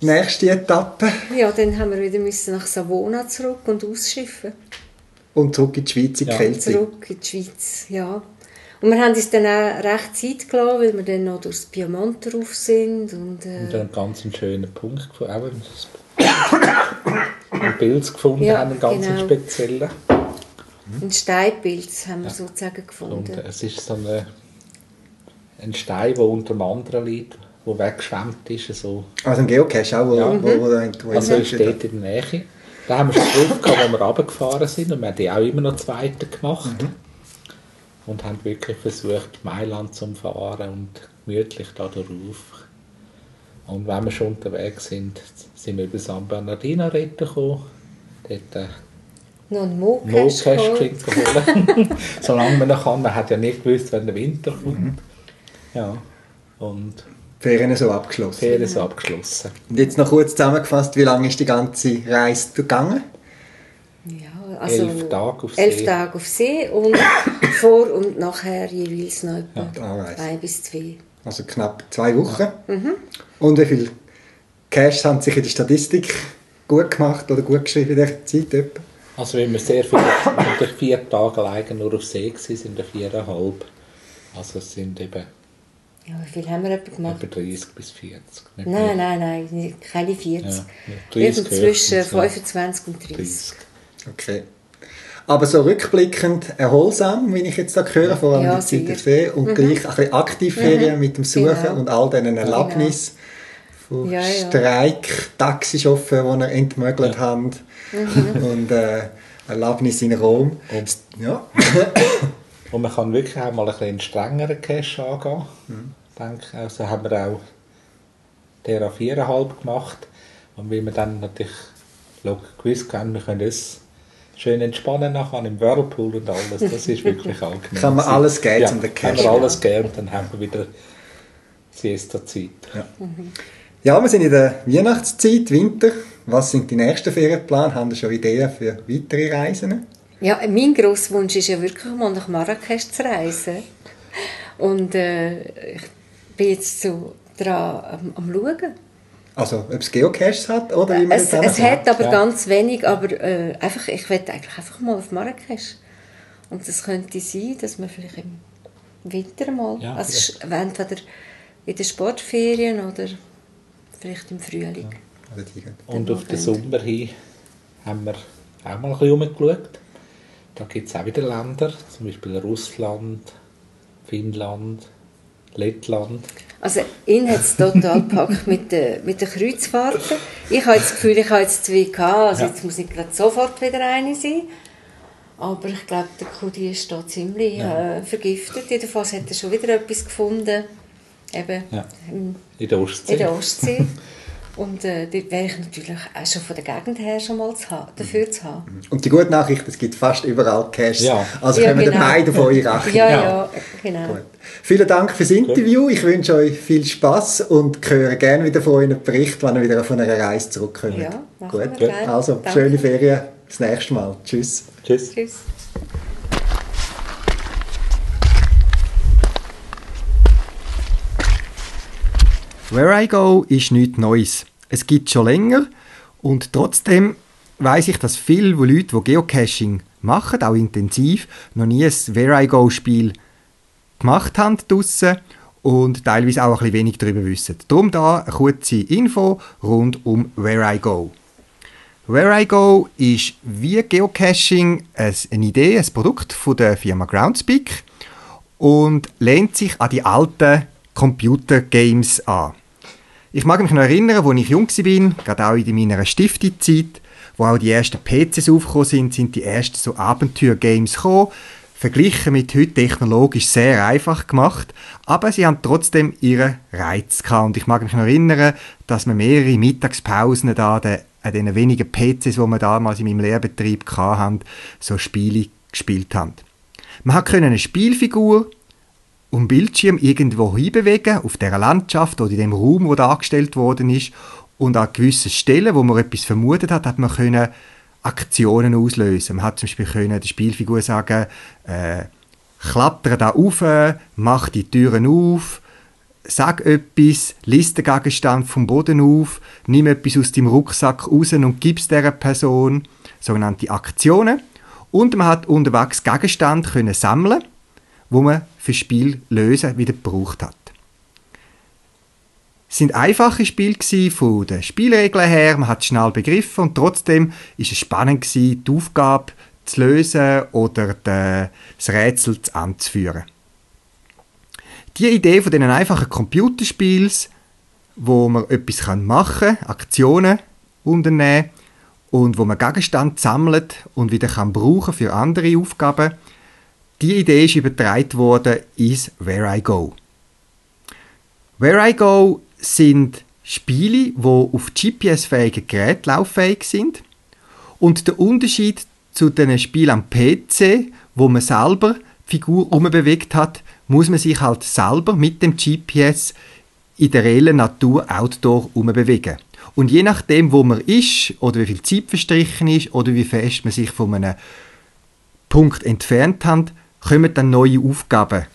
nächste Etappe Ja, dann haben wir wieder müssen nach Savona zurück und ausschiffen. und zurück in die Schweiz in die Ja, Kälte. Zurück in die Schweiz, ja. Und wir haben uns dann auch recht Zeit gelassen, weil wir dann noch durchs Piemont drauf sind. Und, äh, Und einen ganz schönen Punkt gefunden, ein Bild gefunden Ja, haben, einen ganz genau. speziellen. ein Steinpilz haben wir sozusagen gefunden. Und äh, es ist so eine, ein Stein, der unter dem anderen liegt, der weggeschwemmt ist. So. Also ein Geocache auch, wo, Ja. wo, wo, da- wo Also ist dort in der Nähe. Da haben wir schon drauf gehabt, wo wir runtergefahren sind und wir haben die auch immer noch zweite gemacht. Und haben wirklich versucht, Mailand zu fahren und gemütlich da drauf. Und wenn wir schon unterwegs sind, sind wir über San Bernardino gekommen. Dort äh, Noch ein No Mo-Cache Cash geholt. Solange man noch kann. Man hat ja nicht gewusst, wenn der Winter kommt. Ja. Und die Ferien so abgeschlossen. Ferien so abgeschlossen. Und jetzt noch kurz zusammengefasst, wie lange ist die ganze Reise gegangen? Ja, also Elf Tage auf elf See. Tage auf See und vor und nachher jeweils noch etwa die Anreise. ein bis zwei. Also knapp zwei Wochen. Und wie viele Caches haben sich in der Statistik gut gemacht oder gut geschrieben in dieser Zeit? etwa? Also wenn wir sehr viel, wir vier Tage alleine nur auf See waren, sind wir viereinhalb. Also es sind eben Ja, wie viel haben wir etwa gemacht? etwa 30 bis 40. Nicht Nein, mehr. nein, nein, nicht- keine 40. Ja, 30 Irgend zwischen höchstens, ja. 25 und 30. 30. Okay. Aber so rückblickend erholsam, wie ich jetzt da höre, vor allem Ja, die Zeit der. Ferien und gleich ein bisschen Aktivferien mit dem Suchen Genau. und all diesen Erlaubnissen von Ja, ja. Streik, Taxichauffeur, die er entmögelt haben Mhm. und äh, Erlaubnis in Rom. Ja. Und man kann wirklich auch mal ein bisschen einen strengeren Cache angehen. Ich denke, also haben wir auch der auf 4,5 gemacht. Und weil wir dann natürlich log- gewusst haben, wir können es schön entspannen nachher im Whirlpool und alles. Das ist wirklich angenehm. Kann man alles geben, ja, um den Kann Cache. man alles geben und dann haben wir wieder Siesta-Zeit. ja, wir sind in der Weihnachtszeit, Winter. Was sind die nächsten Ferienpläne? Haben Sie schon Ideen für weitere Reisen? Ja, mein grosser Wunsch ist ja wirklich mal nach Marrakesch zu reisen. Und äh, ich bin jetzt so dran am, am Schauen. Also, ob es Geocaches hat oder wie man Es, es hat aber Ja. ganz wenig, aber äh, einfach, ich will eigentlich einfach mal auf Marrakesch. Und es könnte sein, dass wir vielleicht im Winter mal, Ja, also ist entweder in den Sportferien oder vielleicht im Frühling. Gehen. Und auf den Sommer hin haben wir auch mal ein bisschen rumgeschaut. Da gibt es auch wieder Länder, zum Beispiel Russland, Finnland, Lettland. Also ihn hat es total gepackt mit den, mit den Kreuzfahrten. Ich habe das Gefühl, ich habe jetzt zwei gehabt, also Ja. jetzt muss ich sofort wieder eine sein. Aber ich glaube, der Kudi ist da ziemlich äh, vergiftet. Jedenfalls hat er schon wieder etwas gefunden. Eben Ja. In der Ostsee. in der Ostsee. Und äh, dort wäre ich natürlich auch schon von der Gegend her schon mal zu haben, dafür zu haben. Und die gute Nachricht, es gibt fast überall Caches. Ja. Also Ja, können wir genau. beide von euch rechnen. Ja, Ja. ja, genau. Gut. Vielen Dank fürs Interview. Ich wünsche euch viel Spaß und höre gerne wieder von euren Bericht, wenn ihr wieder von einer Reise zurückkommt. Ja, machen Gut. Also, Danke. schöne Ferien. Das nächste Mal. Tschüss. Tschüss. Tschüss. Where I Go ist nichts Neues. Es gibt schon länger und trotzdem weiß ich, dass viele Leute, die Geocaching machen, auch intensiv, noch nie ein Where I Go Spiel gemacht haben draussen und teilweise auch ein bisschen wenig darüber wissen. Darum da eine kurze Info rund um Where I Go. Where I Go ist wie Geocaching ein- eine Idee, ein Produkt von der Firma Groundspeak und lehnt sich an die alten Computergames an. Ich mag mich noch erinnern, als ich jung war, gerade auch in meiner Stiftezeit, wo auch die ersten PCs aufgekommen sind, sind die ersten so Abenteuergames gekommen. Verglichen mit heute technologisch sehr einfach gemacht, aber sie haben trotzdem ihren Reiz gehabt. Und ich mag mich noch erinnern, dass wir mehrere Mittagspausen da den- an den wenigen PCs, die wir damals in meinem Lehrbetrieb hatten, so Spiele gespielt haben. Man hat eine Spielfigur um Bildschirm irgendwo hinbewegen, auf der Landschaft oder in dem Raum, wo dargestellt worden ist. Und an gewissen Stellen, wo man etwas vermutet hat, hat man können Aktionen auslösen. Man hat zum Beispiel können der Spielfigur sagen, äh, klettere da auf, mach die Türen auf, sag etwas, lies den Gegenstand vom Boden auf, nimm etwas aus dem Rucksack raus und gib es dieser Person. Sogenannte Aktionen. Und man hat unterwegs Gegenstände können sammeln wo man für Spiel lösen wieder gebraucht hat. Es sind einfache Spiele gsi von den Spielregeln her, man hat schnell begriffen und trotzdem ist es spannend gsi, die Aufgabe zu lösen oder de- das Rätsel zu anzuführen. Die Idee von diesen einfachen Computerspiels, wo man etwas machen kann, Aktionen unternehmen und wo man Gegenstände sammelt und wieder kann brauchen für andere Aufgaben, die Idee ist übertragen worden ins Where I Go. Where I Go sind Spiele, die auf GPS-fähigen Geräten lauffähig sind. Und der Unterschied zu den Spielen am PC, wo man selber die Figur umbewegt hat, muss man sich halt selber mit dem GPS in der reellen Natur outdoor umbewegen. Und je nachdem, wo man ist, oder wie viel Zeit verstrichen ist, oder wie fest man sich von einem Punkt entfernt hat, kommen dann neue Aufgaben.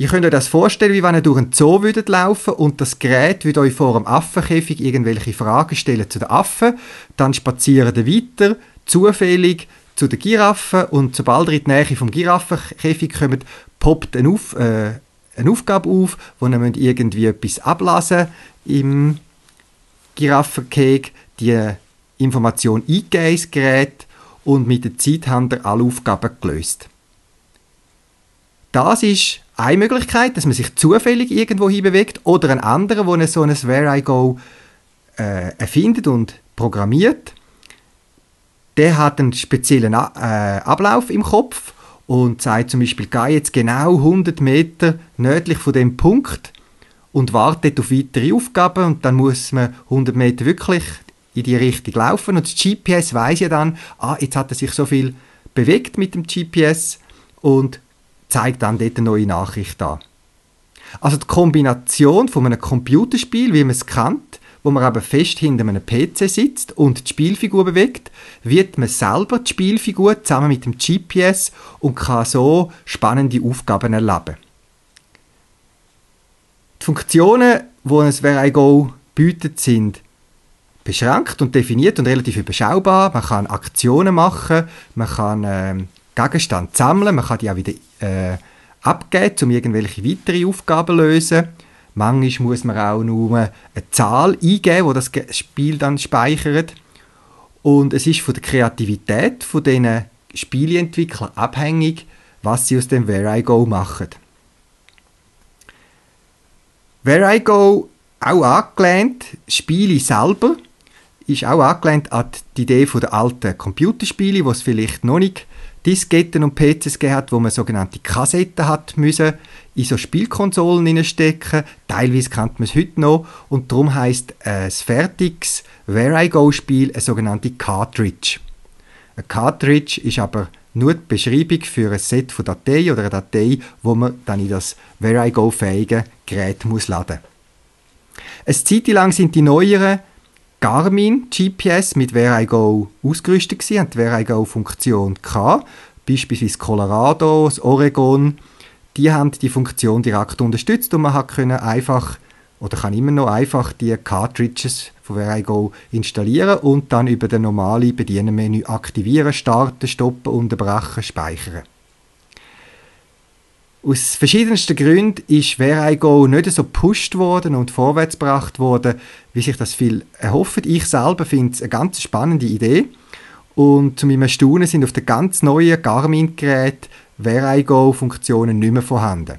Ihr könnt euch das vorstellen, wie wenn ihr durch einen Zoo würdet laufen und das Gerät würde euch vor dem Affenkäfig irgendwelche Fragen stellen zu den Affen. Dann spazieren ihr weiter, zufällig zu den Giraffen und sobald ihr in die Nähe vom Giraffenkäfig kommt, poppt eine, auf, äh, eine Aufgabe auf, wo ihr irgendwie etwas ablassen im Giraffenkäfig, die Information eingeben ins Gerät und mit der Zeit haben ihr alle Aufgaben gelöst. Das ist eine Möglichkeit, dass man sich zufällig irgendwo hinbewegt oder ein anderer, wo so ein Where I Go äh, erfindet und programmiert. Der hat einen speziellen äh, Ablauf im Kopf und sagt zum Beispiel, geh jetzt genau 100 Meter nördlich von dem Punkt und wartet auf weitere Aufgaben und dann muss man 100 Meter wirklich in die Richtung laufen und das GPS weiß ja dann, ah, jetzt hat er sich so viel bewegt mit dem GPS und zeigt dann dort eine neue Nachricht an. Also die Kombination von einem Computerspiel, wie man es kennt, wo man aber fest hinter einem PC sitzt und die Spielfigur bewegt, wird man selber die Spielfigur zusammen mit dem GPS und kann so spannende Aufgaben erleben. Die Funktionen, die ein Where Go bietet, sind beschränkt und definiert und relativ überschaubar. Man kann Aktionen machen, man kann äh, Gegenstände sammeln, man kann die auch wieder äh, abgeben, um irgendwelche weitere Aufgaben zu lösen. Manchmal muss man auch nur eine Zahl eingeben, wo das Spiel dann speichert. Und es ist von der Kreativität von diesen Spieleentwicklern abhängig, was sie aus dem Where I Go machen. Where I Go auch angelehnt, Spiele selber, ist auch angelehnt an die Idee der alten Computerspiele, wo es vielleicht noch nicht Disketten und PCs gegeben wo man sogenannte Kassetten hat müssen in so Spielkonsolen hineinstecken. Teilweise kennt man es heute noch und darum heißt ein fertiges Where I Go Spiel eine sogenannte Cartridge. Ein Cartridge ist aber nur die Beschreibung für ein Set von Dateien oder eine Datei, wo man dann in das Where I Go fähige Gerät muss laden. Eine Zeit lang sind die neueren Garmin GPS mit Where I Go ausgerüstet gewesen, haben die Where I Go Funktion gehabt. Beispielsweise Colorado, das Oregon, die haben die Funktion direkt unterstützt und man hat können einfach oder kann immer noch einfach die Cartridges von Where I Go installieren und dann über das normale Bedienmenü aktivieren, starten, stoppen, unterbrechen, speichern. Aus verschiedensten Gründen ist Where I Go nicht so gepusht worden und vorwärts gebracht worden, wie sich das viel erhofft. Ich selber finde es eine ganz spannende Idee. Und zu meinem Erstaunen sind auf den ganz neuen Garmin-Geräten Where I Go Funktionen nicht mehr vorhanden.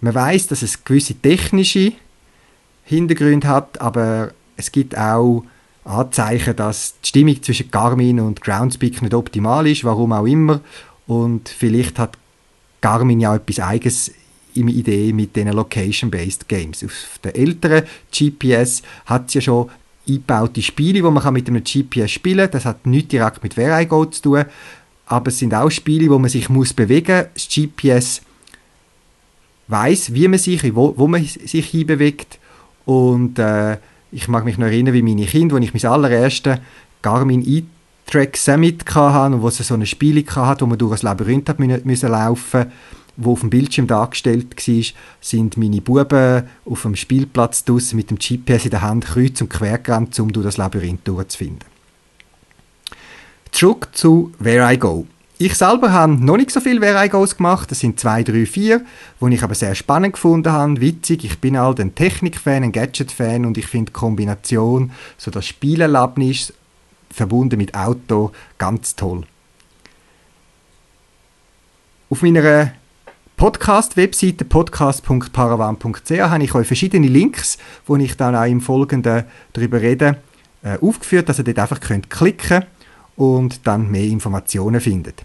Man weiß, dass es gewisse technische Hintergründe hat, aber es gibt auch Anzeichen, dass die Stimmung zwischen Garmin und Groundspeak nicht optimal ist, warum auch immer. Und vielleicht hat Garmin ja etwas Eigenes in Idee mit diesen Location-Based Games. Auf den älteren GPS hat es ja schon eingebaute Spiele, wo man mit einem GPS spielen kann. Das hat nichts direkt mit Go zu tun, aber es sind auch Spiele, wo man sich muss bewegen muss. Das GPS weiß, wie man sich, wo, wo man sich hinbewegt und äh, ich mag mich noch erinnern, wie meine Kinder, als ich mein allererste Garmin Track Summit und wo es so eine Spiele hatte, wo man durch ein Labyrinth hat müssen laufen wo auf dem Bildschirm dargestellt war, sind meine Buben auf dem Spielplatz draussen mit dem GPS in der Hand kreuz und quer gerannt, um durch das Labyrinth durchzufinden. Zurück zu Where I Go. Ich selber habe noch nicht so viel Where I Goes gemacht. Das sind zwei, drei, vier, die ich aber sehr spannend gefunden habe, witzig. Ich bin halt ein Technik-Fan, ein Gadget-Fan und ich finde die Kombination, so das Spielerlebnis verbunden mit Auto, ganz toll. Auf meiner Podcast-Webseite podcast.paravan.ch habe ich euch verschiedene Links, wo ich dann auch im Folgenden darüber rede, äh, aufgeführt, dass ihr dort einfach könnt klicken und dann mehr Informationen findet.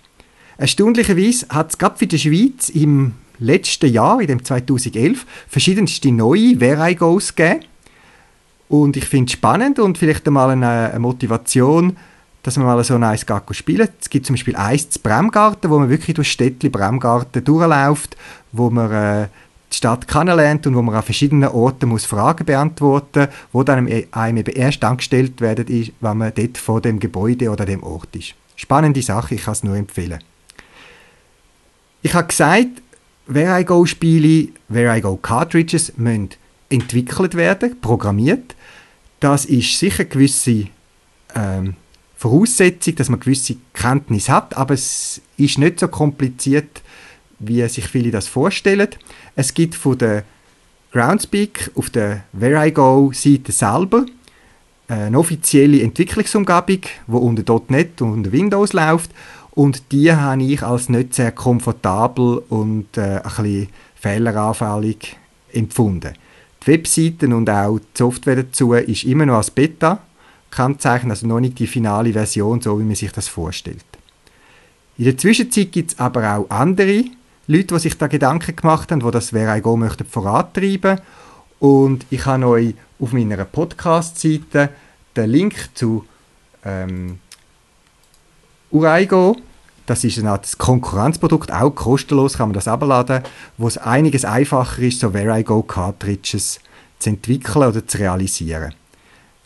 Erstaunlicherweise hat es gerade für die Schweiz im letzten Jahr, in dem 2011, verschiedenste neue Vereigos gegeben. Und ich finde es spannend und vielleicht einmal eine, eine Motivation, dass man mal so ein eins spielen Es gibt zum Beispiel eins zu Bremgarten, wo man wirklich durch Städtli Bremgarten durchläuft, wo man äh, die Stadt kennenlernt und wo man an verschiedenen Orten muss Fragen beantworten muss, wo dann einem eben erst angestellt werden, ist, wenn man dort vor dem Gebäude oder dem Ort ist. Spannende Sache, ich kann es nur empfehlen. Ich habe gesagt, Where I Go Spiele, Where I Go Cartridges müssen entwickelt werden, programmiert. Das ist sicher eine gewisse ähm, Voraussetzung, dass man gewisse Kenntnis hat, aber es ist nicht so kompliziert, wie sich viele das vorstellen. Es gibt von der Groundspeak auf der Where I Go Seite selber eine offizielle Entwicklungsumgebung, die unter .NET und unter Windows läuft und die habe ich als nicht sehr komfortabel und äh, ein bisschen fehleranfällig empfunden. Webseiten und auch die Software dazu ist immer noch als Beta kennzeichnen, also noch nicht die finale Version, so wie man sich das vorstellt. In der Zwischenzeit gibt es aber auch andere Leute, die sich da Gedanken gemacht haben, die das Where I Go möchten vorantreiben. Und ich habe euch auf meiner Podcast-Seite den Link zu ähm, Uraigo, das ist ein Konkurrenzprodukt, auch kostenlos kann man das abladen, wo es einiges einfacher ist, so Where I Go Cartridges zu entwickeln oder zu realisieren.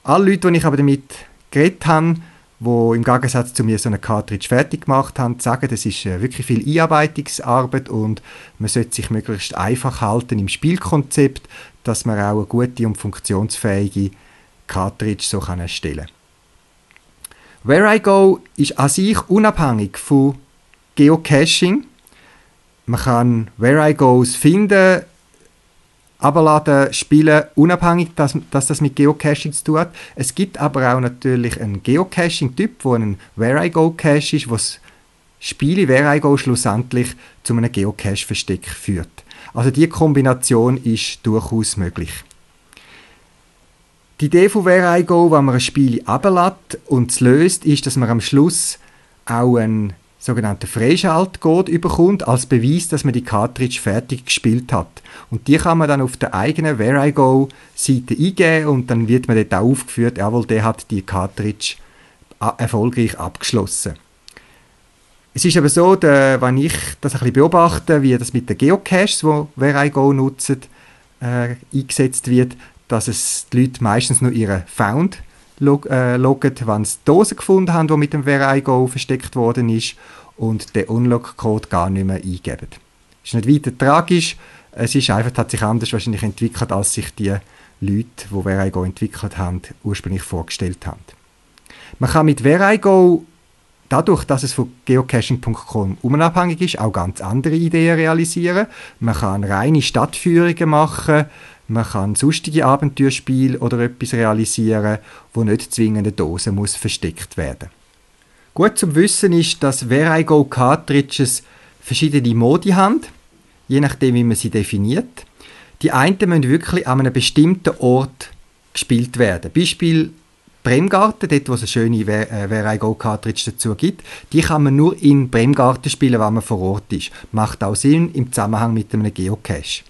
Alle Leute, die ich aber damit geredet habe, die im Gegensatz zu mir so eine Cartridge fertig gemacht haben, sagen, das ist äh, wirklich viel Einarbeitungsarbeit und man sollte sich möglichst einfach halten im Spielkonzept, dass man auch eine gute und funktionsfähige Cartridge so erstellen kann. Where I Go ist an sich unabhängig von Geocaching. Man kann Where I Goes finden, abladen, spielen, unabhängig, dass, dass das mit Geocaching zu tun hat. Es gibt aber auch natürlich einen Geocaching-Typ, wo ein Where I Go Cache ist, was Spiele Where I Go schlussendlich zu einem Geocache-Versteck führt. Also die Kombination ist durchaus möglich. Die Idee von Where I Go, wenn man ein Spiel ablädt und es löst, ist, dass man am Schluss auch einen sogenannten Freischaltcode überkommt, als Beweis, dass man die Cartridge fertig gespielt hat. Und die kann man dann auf der eigenen Where I Go Seite eingeben und dann wird man dort auch aufgeführt, jawohl, der hat die Cartridge erfolgreich abgeschlossen. Es ist aber so, der, wenn ich das ein bisschen beobachte, wie das mit den Geocaches, die Where I Go nutzen, äh, eingesetzt wird, dass es die Leute meistens nur ihre Found äh, loggen, wenn sie Dosen gefunden haben, die mit dem Where I Go versteckt worden ist und den Unlock-Code gar nicht mehr eingeben. Ist nicht weiter tragisch, es ist einfach, hat sich anders wahrscheinlich entwickelt, als sich die Leute, die Where I Go entwickelt haben, ursprünglich vorgestellt haben. Man kann mit Where I Go dadurch, dass es von geocaching.com unabhängig ist, auch ganz andere Ideen realisieren. Man kann reine Stadtführungen machen, man kann sonstige Abenteuerspiele oder etwas realisieren, wo nicht zwingend eine Dose muss versteckt werden. Gut zum Wissen ist, dass Where I Go Cartridges verschiedene Modi haben, je nachdem wie man sie definiert. Die einen müssen wirklich an einem bestimmten Ort gespielt werden. Beispiel Bremgarten, dort wo es eine schöne Where I Go Cartridge dazu gibt, die kann man nur in Bremgarten spielen, wenn man vor Ort ist. Macht auch Sinn im Zusammenhang mit einem Geocache.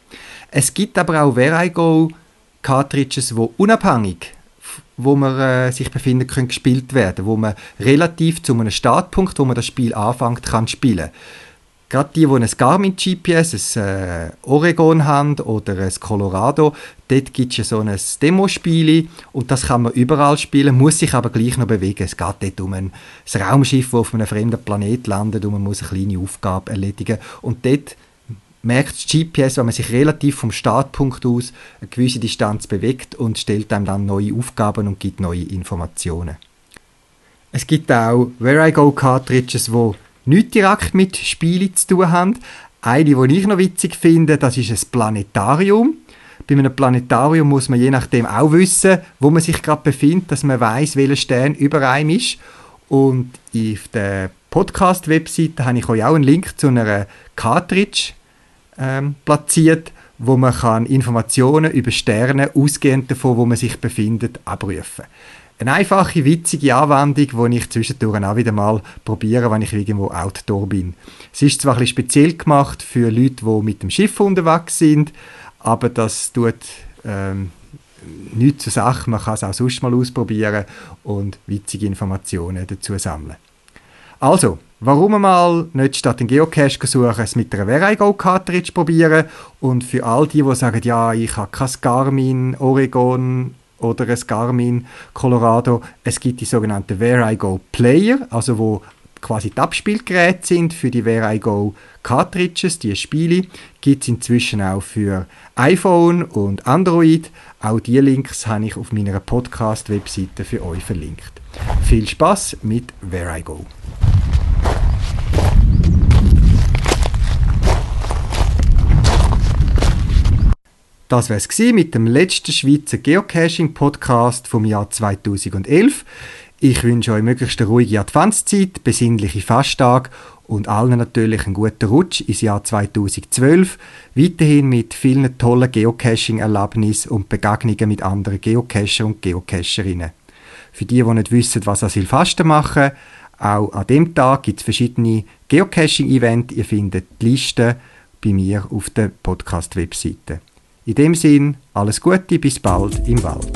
Es gibt aber auch Where I Go Cartridges, wo unabhängig wo man äh, sich befindet, können gespielt werden, wo man relativ zu einem Startpunkt, wo man das Spiel anfängt, kann spielen. Gerade die, die ein Garmin GPS, ein äh, Oregon haben oder ein Colorado, dort gibt es so ein Demospiel und das kann man überall spielen, muss sich aber gleich noch bewegen. Es geht dort um ein Raumschiff, das auf einem fremden Planet landet und man muss eine kleine Aufgabe erledigen. Und dort merkt das GPS, wenn man sich relativ vom Startpunkt aus eine gewisse Distanz bewegt und stellt einem dann neue Aufgaben und gibt neue Informationen. Es gibt auch Where I Go Cartridges, die nichts direkt mit Spielen zu tun haben. Eine, die ich noch witzig finde, das ist ein Planetarium. Bei einem Planetarium muss man je nachdem auch wissen, wo man sich gerade befindet, dass man weiß, welcher Stern über einem ist. Und auf der Podcast-Webseite habe ich euch auch einen Link zu einer Cartridge ähm, platziert, wo man kann Informationen über Sterne ausgehend davon, wo man sich befindet, abrufen. Eine einfache, witzige Anwendung, die ich zwischendurch auch wieder mal probiere, wenn ich irgendwo outdoor bin. Es ist zwar ein speziell gemacht für Leute, die mit dem Schiff unterwegs sind, aber das tut ähm, nichts zur Sache. Man kann es auch sonst mal ausprobieren und witzige Informationen dazu sammeln. Also, warum mal nicht statt einen Geocache suchen, es mit einer Verigo Cartridge probieren und für all die, die sagen, ja, ich habe kein Garmin, Oregon oder ein Garmin Colorado, es gibt die sogenannten Verigo Player, also wo quasi die Abspielgeräte sind für die Verigo Cartridges, die Spiele, gibt es inzwischen auch für iPhone und Android. Auch die Links habe ich auf meiner Podcast-Webseite für euch verlinkt. Viel Spaß mit Verigo. Das wäre es mit dem letzten Schweizer Geocaching-Podcast vom Jahr 2011. Ich wünsche euch möglichst eine ruhige Adventszeit, besinnliche Fasttage und allen natürlich einen guten Rutsch ins Jahr 2012. Weiterhin mit vielen tollen Geocaching-Erlebnissen und Begegnungen mit anderen Geocacher und Geocacherinnen. Für die, die nicht wissen, was Silfasten machen, auch an dem Tag gibt es verschiedene Geocaching-Events. Ihr findet die Liste bei mir auf der Podcast-Webseite. In dem Sinn, alles Gute, bis bald im Wald.